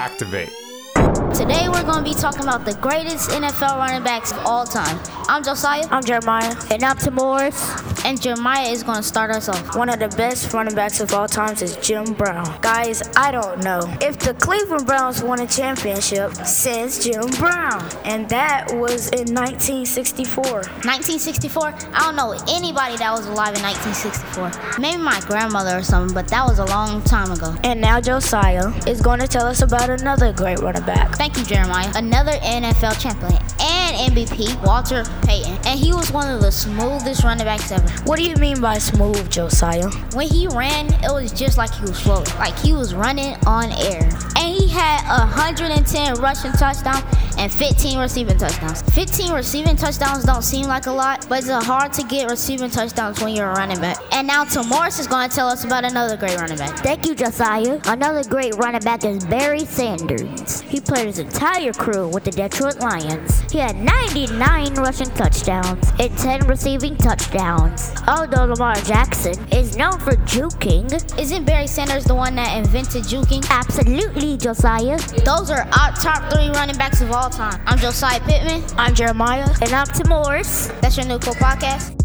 activate. Today we're going to be talking about the greatest NFL running backs of all time. I'm Josiah. I'm Jeremiah. And I'm Tohmores. And Jeremiah is going to start us off. One of the best running backs of all times is Jim Brown. Guys, I don't know if the Cleveland Browns won a championship since Jim Brown. And that was in 1964. 1964? I don't know anybody that was alive in 1964. Maybe my grandmother or something, but that was a long time ago. And now Josiah is going to tell us about another great running back. Thank you, Jeremiah. Another NFL champion and MVP, Walter Payton. And he was one of the smoothest running backs ever. What do you mean by smooth, Josiah? When he ran, it was just like he was floating, like he was running on air. And he had 110 rushing touchdowns and 15 receiving touchdowns. 15 receiving touchdowns don't seem like a lot, but it's hard to get receiving touchdowns when you're a running back. And now Tohmores is going to tell us about another great running back. Thank you, Josiah. Another great running back is Barry Sanders. He played his entire crew with the Detroit Lions. He had 99 rushing touchdowns and 10 receiving touchdowns. Although Lamar Jackson is known for juking, isn't Barry Sanders the one that invented juking? Absolutely, Josiah. Those are our top three running backs of all time. I'm Josiah Pittman. I'm Jeremiah. And I'm Tohmores. That's your new cool podcast.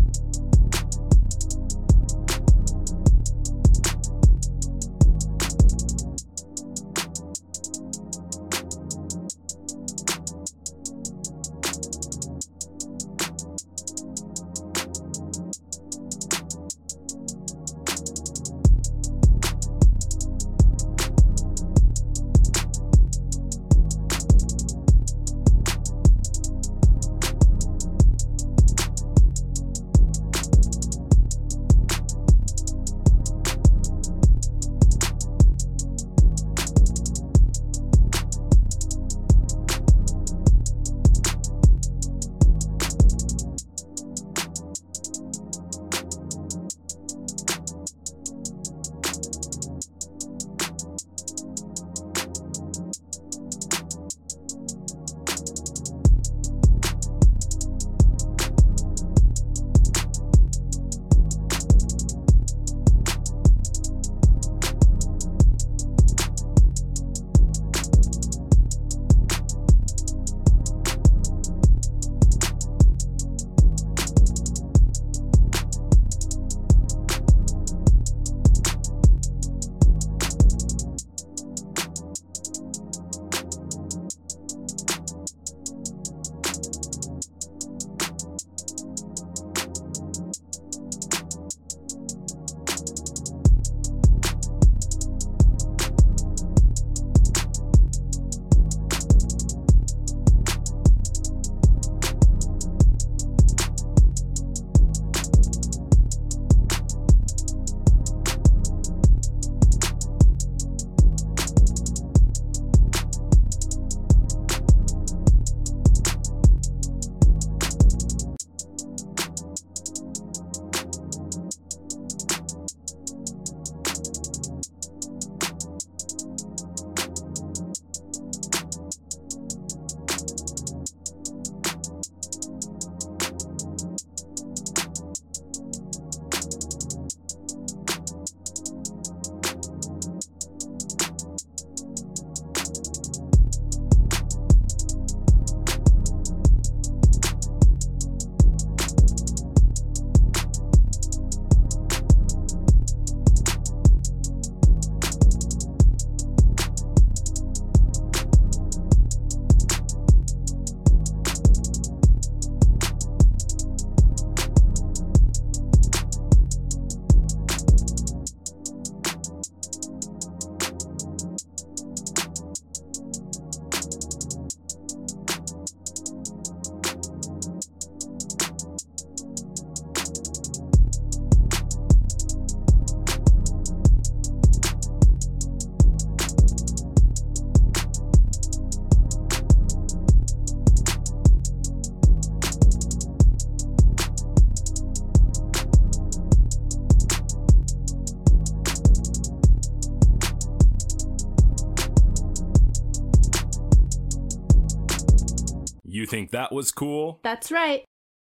You think that was cool? That's right.